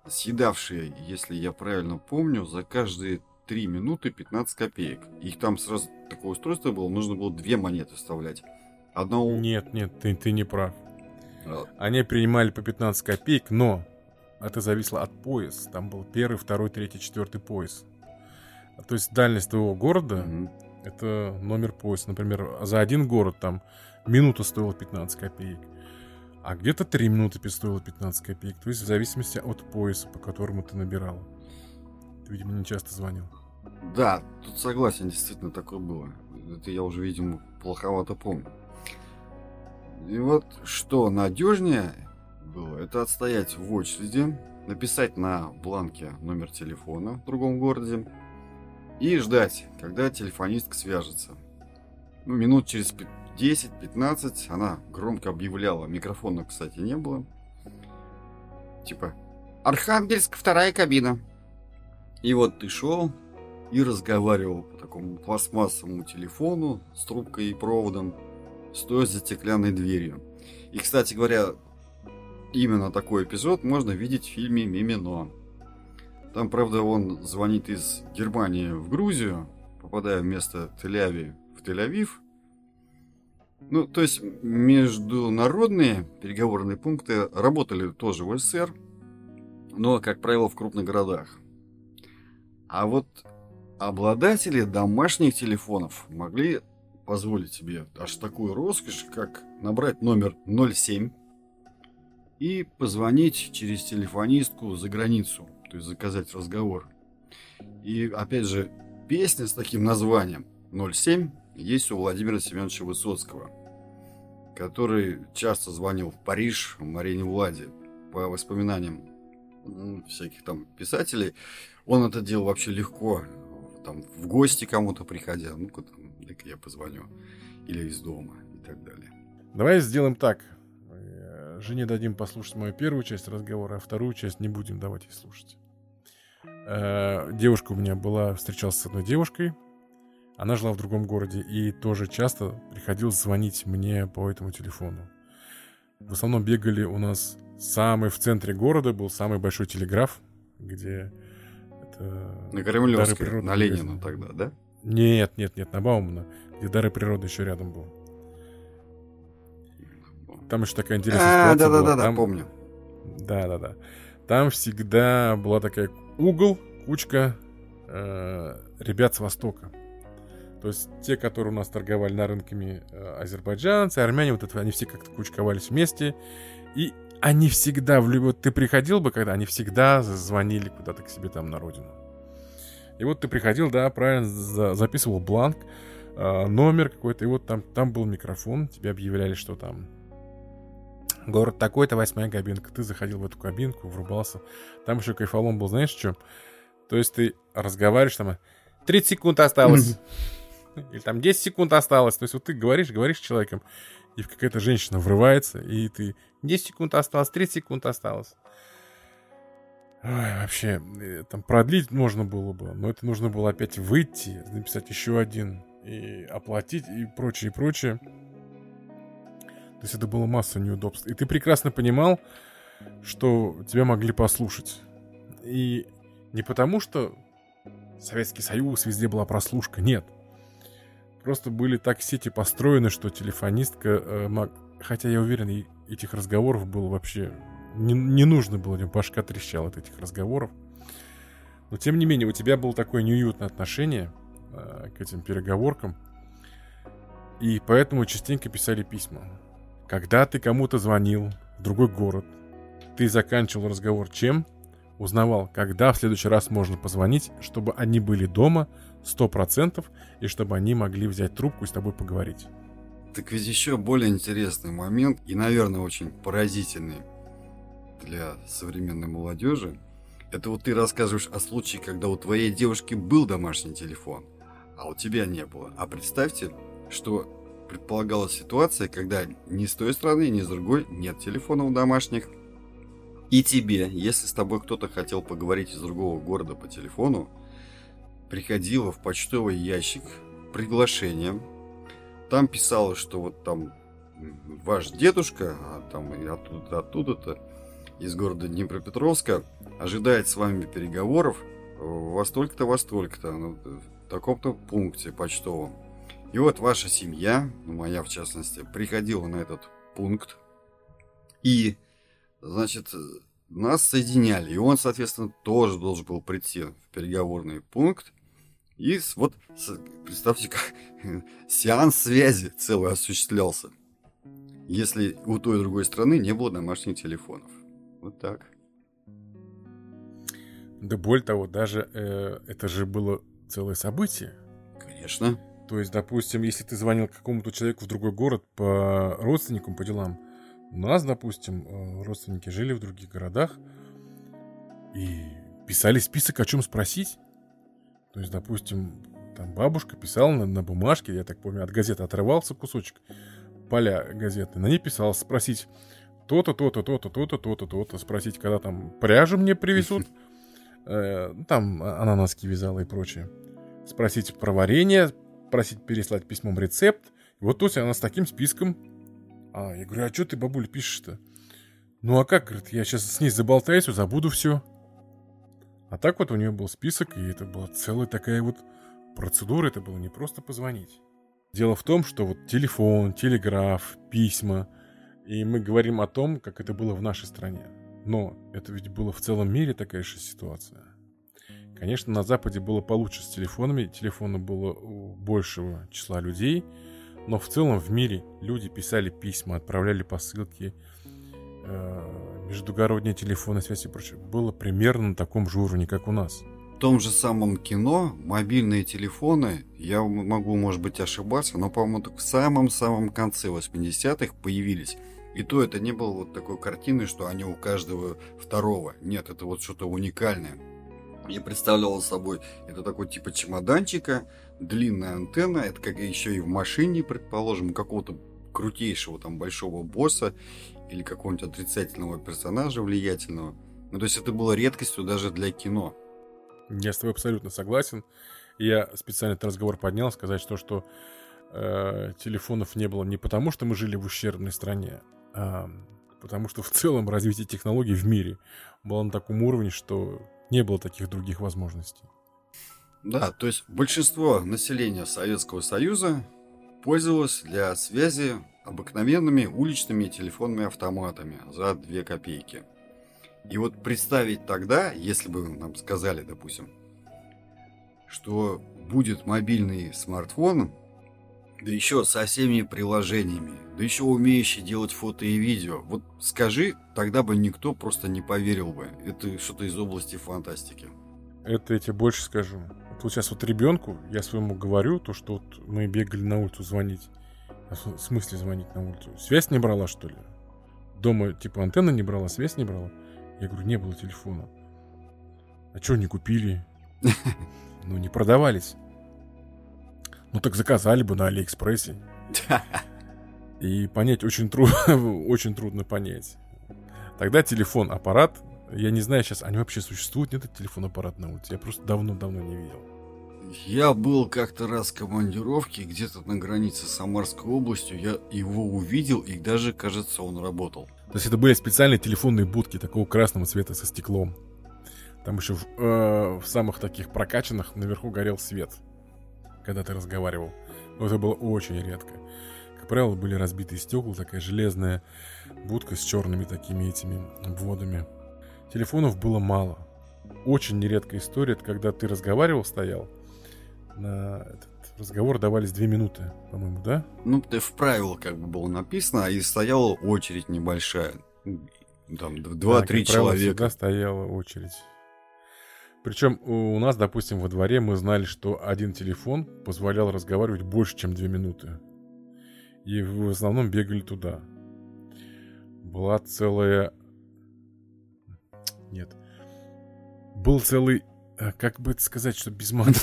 съедавшие, если я правильно помню, за каждые 3 минуты 15 копеек. Их там сразу такое устройство было, нужно было две монеты вставлять. Одно... Нет, нет, ты, ты не прав. А... Они принимали по 15 копеек, но это зависело от пояса. Там был первый, второй, третий, четвертый пояс. То есть дальность твоего города mm-hmm. это номер пояса. Например, за один город там минута стоила 15 копеек. А где-то 3 минуты стоило 15 копеек. То есть в зависимости от пояса, по которому ты набирал. Ты, видимо, не часто звонил. Да, тут согласен, действительно такое было. Это я уже, видимо, плоховато помню. И вот что надежнее было, это отстоять в очереди, написать на бланке номер телефона в другом городе и ждать, когда телефонистка свяжется. Ну, минут через 10-15 она громко объявляла. Микрофона, кстати, не было. Типа, Архангельск, вторая кабина. И вот ты шел и разговаривал по такому пластмассовому телефону с трубкой и проводом, стоя за стеклянной дверью. И, кстати говоря, именно такой эпизод можно видеть в фильме «Мимино». Там, правда, он звонит из Германии в Грузию, попадая вместо Тель-Ави в Тель-Авив. Ну, то есть международные переговорные пункты работали тоже в СССР, но, как правило, в крупных городах. А вот обладатели домашних телефонов могли позволить себе аж такую роскошь, как набрать номер 07 и позвонить через телефонистку за границу, то есть заказать разговор. И опять же, песня с таким названием 07 есть у Владимира Семеновича Высоцкого, который часто звонил в Париж Марине Владе по воспоминаниям всяких там писателей. Он это делал вообще легко, там в гости кому-то приходя, ну-ка там, я позвоню, или из дома и так далее. Давай сделаем так. Жене дадим послушать мою первую часть разговора, а вторую часть не будем давать ей слушать. Э, девушка у меня была, встречался с одной девушкой, она жила в другом городе и тоже часто приходилось звонить мне по этому телефону. В основном бегали у нас самый в центре города был самый большой телеграф, где это... На Кремлевской, на Ленина тогда, да? Нет, нет, нет, на Баумана, где дары природы еще рядом был. Там еще такая интересная а, ситуация да, да, да, да, помню. Да, да, да. Там всегда была такая угол, кучка э, ребят с Востока. То есть те, которые у нас торговали на рынками э, азербайджанцы, армяне, вот это, они все как-то кучковались вместе. И они всегда, в любой... ты приходил бы, когда они всегда звонили куда-то к себе там на родину. И вот ты приходил, да, правильно, за, записывал бланк, э, номер какой-то, и вот там, там был микрофон, тебе объявляли, что там Город такой-то, восьмая кабинка. Ты заходил в эту кабинку, врубался. Там еще кайфолом был, знаешь, что? То есть ты разговариваешь там, 30 секунд осталось. Или там 10 секунд осталось. То есть вот ты говоришь, говоришь с человеком, и какая-то женщина врывается, и ты 10 секунд осталось, 30 секунд осталось. Ой, вообще, э, там продлить можно было бы, но это нужно было опять выйти, написать еще один, и оплатить, и прочее, и прочее. То есть это было масса неудобств. И ты прекрасно понимал, что тебя могли послушать. И не потому, что Советский Союз, везде была прослушка, нет. Просто были так сети построены, что телефонистка... Э, мог... Хотя я уверен, этих разговоров было вообще... Не, не нужно было, башка трещала от этих разговоров. Но тем не менее, у тебя было такое неуютное отношение э, к этим переговоркам. И поэтому частенько писали письма. Когда ты кому-то звонил в другой город, ты заканчивал разговор чем? Узнавал, когда в следующий раз можно позвонить, чтобы они были дома 100% и чтобы они могли взять трубку и с тобой поговорить. Так ведь еще более интересный момент и, наверное, очень поразительный для современной молодежи. Это вот ты рассказываешь о случае, когда у твоей девушки был домашний телефон, а у тебя не было. А представьте, что предполагалась ситуация, когда ни с той стороны, ни с другой нет телефонов домашних. И тебе, если с тобой кто-то хотел поговорить из другого города по телефону, приходило в почтовый ящик приглашение. Там писало, что вот там ваш дедушка, а там и оттуда, оттуда-то, из города Днепропетровска, ожидает с вами переговоров во столько-то, во столько-то, ну, в таком-то пункте почтовом. И вот ваша семья, ну, моя в частности, приходила на этот пункт. И, значит, нас соединяли. И он, соответственно, тоже должен был прийти в переговорный пункт. И вот, представьте, как сеанс связи целый осуществлялся. Если у той и другой страны не было домашних телефонов. Вот так. Да более того, даже э, это же было целое событие. Конечно. То есть, допустим, если ты звонил какому-то человеку в другой город по родственникам, по делам, у нас, допустим, э, родственники жили в других городах и писали список, о чем спросить. То есть, допустим, там бабушка писала на, на бумажке, я так помню, от газеты отрывался кусочек, поля газеты, на ней писал спросить то-то, то-то, то-то, то-то, то-то, то-то, спросить, когда там пряжу мне привезут, э, там она носки вязала и прочее. Спросить про варенье, просить переслать письмом рецепт. Вот Тося, она с таким списком. А, я говорю, а что ты, бабуль, пишешь-то? Ну а как, говорит, я сейчас с ней заболтаюсь, забуду все. А так вот у нее был список, и это была целая такая вот процедура, это было не просто позвонить. Дело в том, что вот телефон, телеграф, письма, и мы говорим о том, как это было в нашей стране. Но это ведь было в целом мире такая же ситуация. Конечно, на Западе было получше с телефонами, телефона было большего числа людей, но в целом в мире люди писали письма, отправляли посылки, э, междугородние телефоны, связи и прочее. Было примерно на таком же уровне, как у нас. В том же самом кино мобильные телефоны, я могу, может быть, ошибаться, но, по-моему, только в самом-самом конце 80-х появились. И то это не было вот такой картины, что они у каждого второго. Нет, это вот что-то уникальное. Я представлял собой это такой типа чемоданчика, длинная антенна, это как еще и в машине, предположим, какого-то крутейшего там большого босса или какого-нибудь отрицательного персонажа влиятельного. Ну, то есть это было редкостью даже для кино. Я с тобой абсолютно согласен. Я специально этот разговор поднял, сказать то, что э, телефонов не было не потому, что мы жили в ущербной стране, а потому что в целом развитие технологий в мире было на таком уровне, что не было таких других возможностей. Да, то есть большинство населения Советского Союза пользовалось для связи обыкновенными уличными телефонными автоматами за 2 копейки. И вот представить тогда, если бы нам сказали, допустим, что будет мобильный смартфон, да еще со всеми приложениями, да еще умеющий делать фото и видео. Вот скажи, тогда бы никто просто не поверил бы. Это что-то из области фантастики. Это я тебе больше скажу. Вот сейчас вот ребенку я своему говорю, то, что вот мы бегали на улицу звонить. А в смысле звонить на улицу? Связь не брала, что ли? Дома, типа, антенна не брала, связь не брала? Я говорю, не было телефона. А что не купили? Ну, не продавались. Ну, так заказали бы на Алиэкспрессе. И понять очень, трудно, очень трудно понять. Тогда телефон, аппарат, я не знаю сейчас, они вообще существуют, нет телефон-аппарат на улице. Я просто давно-давно не видел. Я был как-то раз в командировке где-то на границе с Самарской областью. Я его увидел, и даже, кажется, он работал. То есть это были специальные телефонные будки такого красного цвета со стеклом. Там еще в, э, в самых таких прокачанных наверху горел свет, когда ты разговаривал. Но это было очень редко. Как правило, были разбитые стекла, такая железная будка с черными такими этими вводами. Телефонов было мало. Очень нередкая история, это когда ты разговаривал, стоял, на этот разговор давались две минуты, по-моему, да? Ну, в правилах как бы было написано, и стояла очередь небольшая. Там два-три да, человека. Всегда стояла очередь. Причем у нас, допустим, во дворе мы знали, что один телефон позволял разговаривать больше, чем две минуты. И в основном бегали туда. Была целая... Нет. Был целый... Э, как бы это сказать, что без мата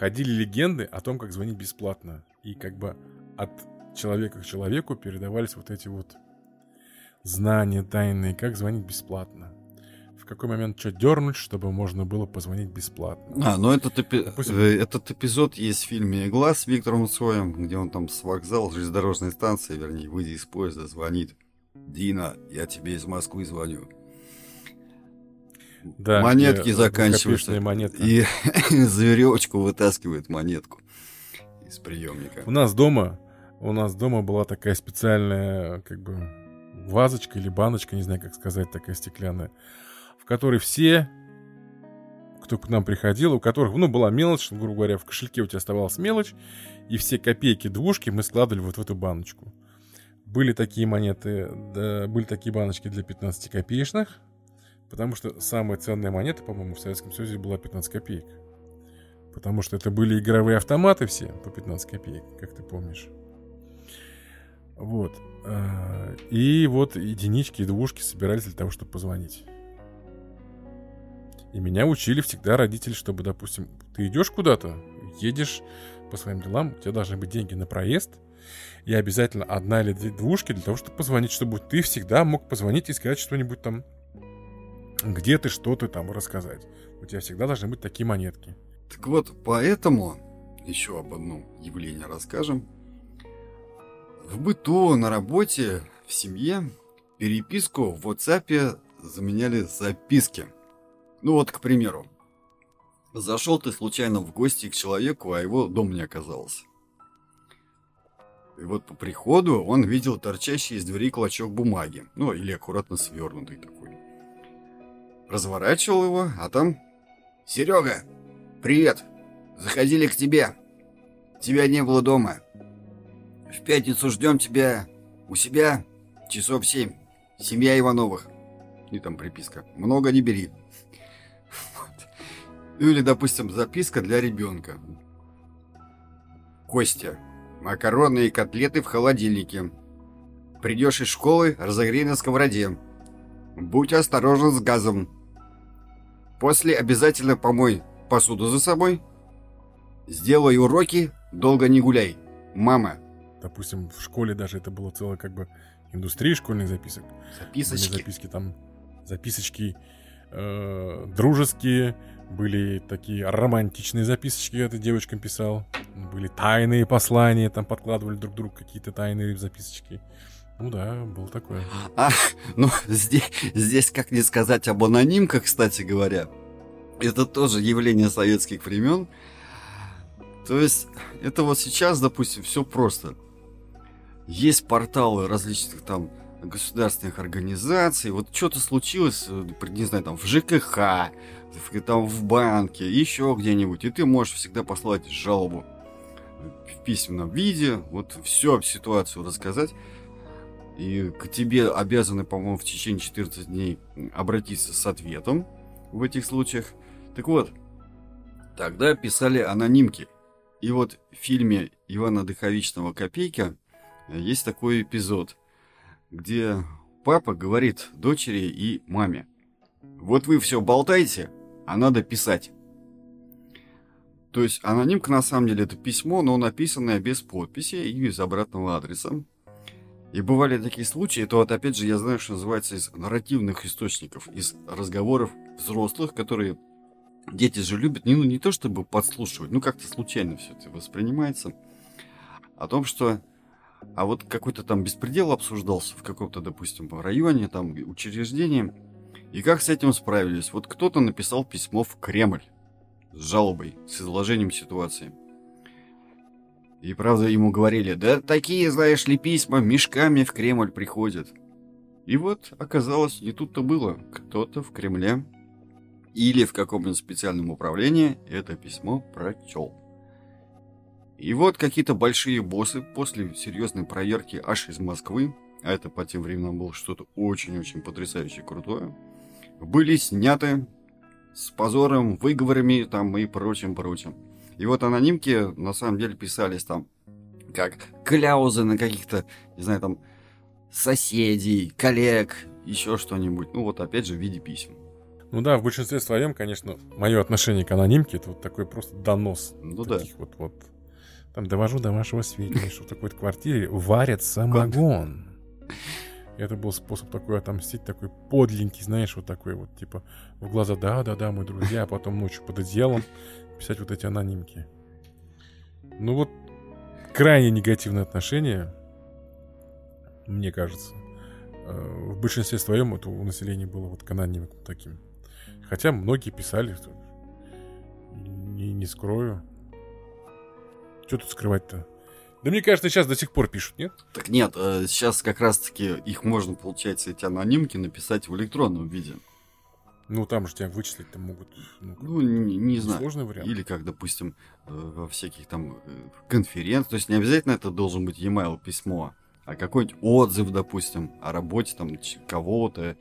ходили легенды о том, как звонить бесплатно. И как бы от человека к человеку передавались вот эти вот знания тайные, как звонить бесплатно. Какой момент что дернуть, чтобы можно было позвонить бесплатно. А, ну этот, эпи... Допустим... Э, этот эпизод есть в фильме «Игла» с Виктором Цоем, где он там с вокзала, железнодорожной станции, вернее, выйдя из поезда, звонит. «Дина, я тебе из Москвы звоню». Да, монетки заканчиваются. Монетка. И за веревочку вытаскивает монетку из приемника. У нас дома, у нас дома была такая специальная, как бы, вазочка или баночка, не знаю, как сказать, такая стеклянная, в которой все, кто к нам приходил, у которых, ну, была мелочь, грубо говоря, в кошельке у тебя оставалась мелочь, и все копейки, двушки мы складывали вот в эту баночку. Были такие монеты, да, были такие баночки для 15 копеечных, Потому что самая ценная монета, по-моему, в Советском Союзе была 15 копеек. Потому что это были игровые автоматы все по 15 копеек, как ты помнишь. Вот. А, и вот единички и двушки собирались для того, чтобы позвонить. И меня учили всегда родители, чтобы, допустим, ты идешь куда-то, едешь по своим делам, у тебя должны быть деньги на проезд, и обязательно одна или две двушки для того, чтобы позвонить, чтобы ты всегда мог позвонить и сказать что-нибудь там где ты, что ты там рассказать. У тебя всегда должны быть такие монетки. Так вот, поэтому еще об одном явлении расскажем. В быту, на работе, в семье переписку в WhatsApp заменяли записки. Ну вот, к примеру, зашел ты случайно в гости к человеку, а его дом не оказалось. И вот по приходу он видел торчащий из двери клочок бумаги, ну или аккуратно свернутый такой. Разворачивал его, а там... «Серега, привет! Заходили к тебе. Тебя не было дома. В пятницу ждем тебя у себя часов семь. Семья Ивановых». И там приписка. «Много не бери». Ну или, допустим, записка для ребенка. Костя, макароны и котлеты в холодильнике. Придешь из школы, разогрей на сковороде. Будь осторожен с газом. После обязательно помой посуду за собой. Сделай уроки, долго не гуляй. Мама. Допустим, в школе даже это было целое как бы индустрия школьных записок. Записочки. Были записки там, записочки э, дружеские, были такие романтичные записочки, когда девочкам писал. Были тайные послания, там подкладывали друг другу какие-то тайные записочки. Ну да, было такое. А, ну, здесь, здесь как не сказать об анонимках, кстати говоря. Это тоже явление советских времен. То есть, это вот сейчас, допустим, все просто. Есть порталы различных там государственных организаций. Вот что-то случилось, э, не знаю, там в ЖКХ, в, там в банке, еще где-нибудь. И ты можешь всегда послать жалобу в письменном виде. Вот все ситуацию рассказать. И к тебе обязаны, по-моему, в течение 14 дней обратиться с ответом в этих случаях. Так вот, тогда писали анонимки. И вот в фильме Ивана Дыховичного «Копейка» есть такой эпизод, где папа говорит дочери и маме. Вот вы все болтаете, а надо писать. То есть анонимка на самом деле это письмо, но написанное без подписи и без обратного адреса. И бывали такие случаи, то вот опять же я знаю, что называется из нарративных источников, из разговоров взрослых, которые дети же любят, не, ну, не то чтобы подслушивать, ну как-то случайно все это воспринимается, о том, что а вот какой-то там беспредел обсуждался в каком-то, допустим, районе, там, учреждении, и как с этим справились? Вот кто-то написал письмо в Кремль с жалобой, с изложением ситуации. И правда ему говорили, да такие, знаешь ли, письма мешками в Кремль приходят. И вот оказалось, не тут-то было. Кто-то в Кремле или в каком-нибудь специальном управлении это письмо прочел. И вот какие-то большие боссы после серьезной проверки аж из Москвы, а это по тем временам было что-то очень-очень потрясающе крутое, были сняты с позором, выговорами там и прочим-прочим. И вот анонимки на самом деле писались там как кляузы на каких-то, не знаю, там соседей, коллег, еще что-нибудь. Ну вот опять же в виде писем. Ну да, в большинстве своем, конечно, мое отношение к анонимке это вот такой просто донос. Ну да. вот, вот. Там довожу до вашего сведения, что в такой квартире варят самогон. Это был способ такой отомстить, такой подленький, знаешь, вот такой вот, типа, в глаза, да-да-да, мы друзья, а потом ночью под одеялом писать вот эти анонимки. Ну вот, крайне негативное отношение, мне кажется. Э, в большинстве своем это у населения было вот к анонимкам таким. Хотя многие писали, не, не скрою. Что тут скрывать-то? Да мне кажется, сейчас до сих пор пишут, нет? Так нет, э, сейчас как раз-таки их можно, получается, эти анонимки написать в электронном виде. Ну, там же тебя вычислить-то могут. Ну, ну не, не знаю. Сложный вариант. Или как, допустим, э, во всяких там э, конференциях. То есть не обязательно это должен быть e-mail письмо, а какой-нибудь отзыв, допустим, о работе там кого-то,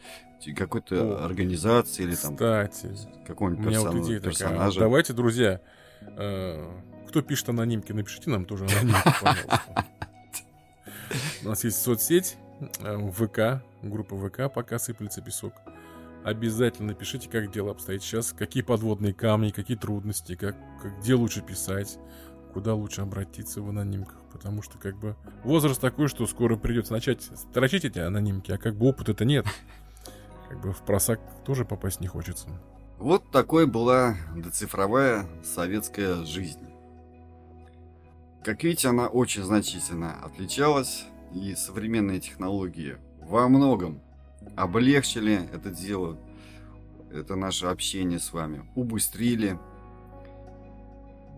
какой-то организации или там Кстати, какого-нибудь персон... вот персонажа. Такая. Давайте, друзья, э, кто пишет анонимки, напишите нам тоже анонимки, пожалуйста. У нас есть соцсеть, ВК, группа ВК, пока сыплется песок. Обязательно пишите, как дело обстоит сейчас, какие подводные камни, какие трудности, как, как, где лучше писать, куда лучше обратиться в анонимках. Потому что как бы возраст такой, что скоро придется начать строчить эти анонимки, а как бы опыта-то нет. Как бы в просак тоже попасть не хочется. Вот такой была доцифровая советская жизнь. Как видите, она очень значительно отличалась, и современные технологии во многом облегчили это дело, это наше общение с вами, убыстрили,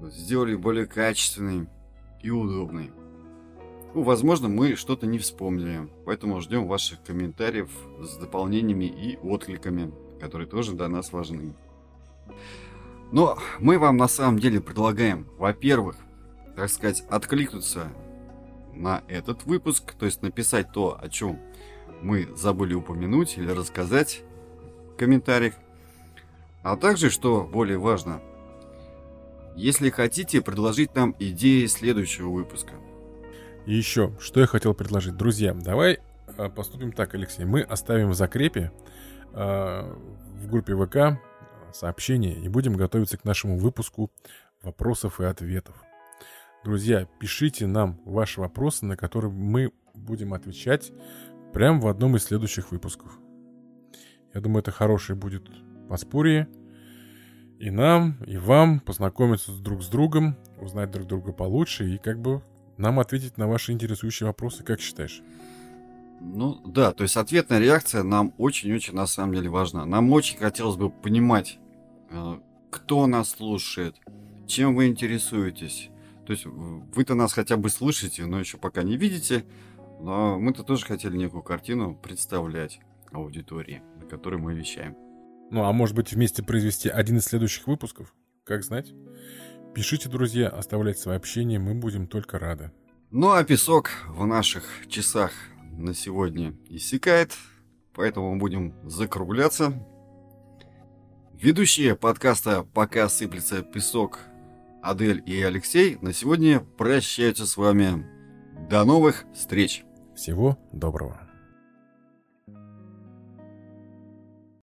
сделали более качественный и удобный. Ну, возможно, мы что-то не вспомнили, поэтому ждем ваших комментариев с дополнениями и откликами, которые тоже для нас важны. Но мы вам на самом деле предлагаем, во-первых, так сказать, откликнуться на этот выпуск, то есть написать то, о чем мы забыли упомянуть или рассказать в комментариях. А также, что более важно, если хотите предложить нам идеи следующего выпуска. И еще, что я хотел предложить. Друзья, давай а, поступим так, Алексей. Мы оставим в закрепе э, в группе ВК сообщения и будем готовиться к нашему выпуску вопросов и ответов. Друзья, пишите нам ваши вопросы, на которые мы будем отвечать прямо в одном из следующих выпусков. Я думаю, это хорошее будет подспорье. И нам, и вам познакомиться друг с другом, узнать друг друга получше и как бы нам ответить на ваши интересующие вопросы, как считаешь? Ну да, то есть ответная реакция нам очень-очень на самом деле важна. Нам очень хотелось бы понимать, э, кто нас слушает, чем вы интересуетесь. То есть вы-то нас хотя бы слышите, но еще пока не видите. Но мы-то тоже хотели некую картину представлять аудитории, на которой мы вещаем. Ну, а может быть вместе произвести один из следующих выпусков? Как знать? Пишите, друзья, оставляйте сообщения, мы будем только рады. Ну а песок в наших часах на сегодня иссякает, поэтому мы будем закругляться. Ведущие подкаста «Пока сыплется песок» Адель и Алексей на сегодня прощаются с вами. До новых встреч! Всего доброго!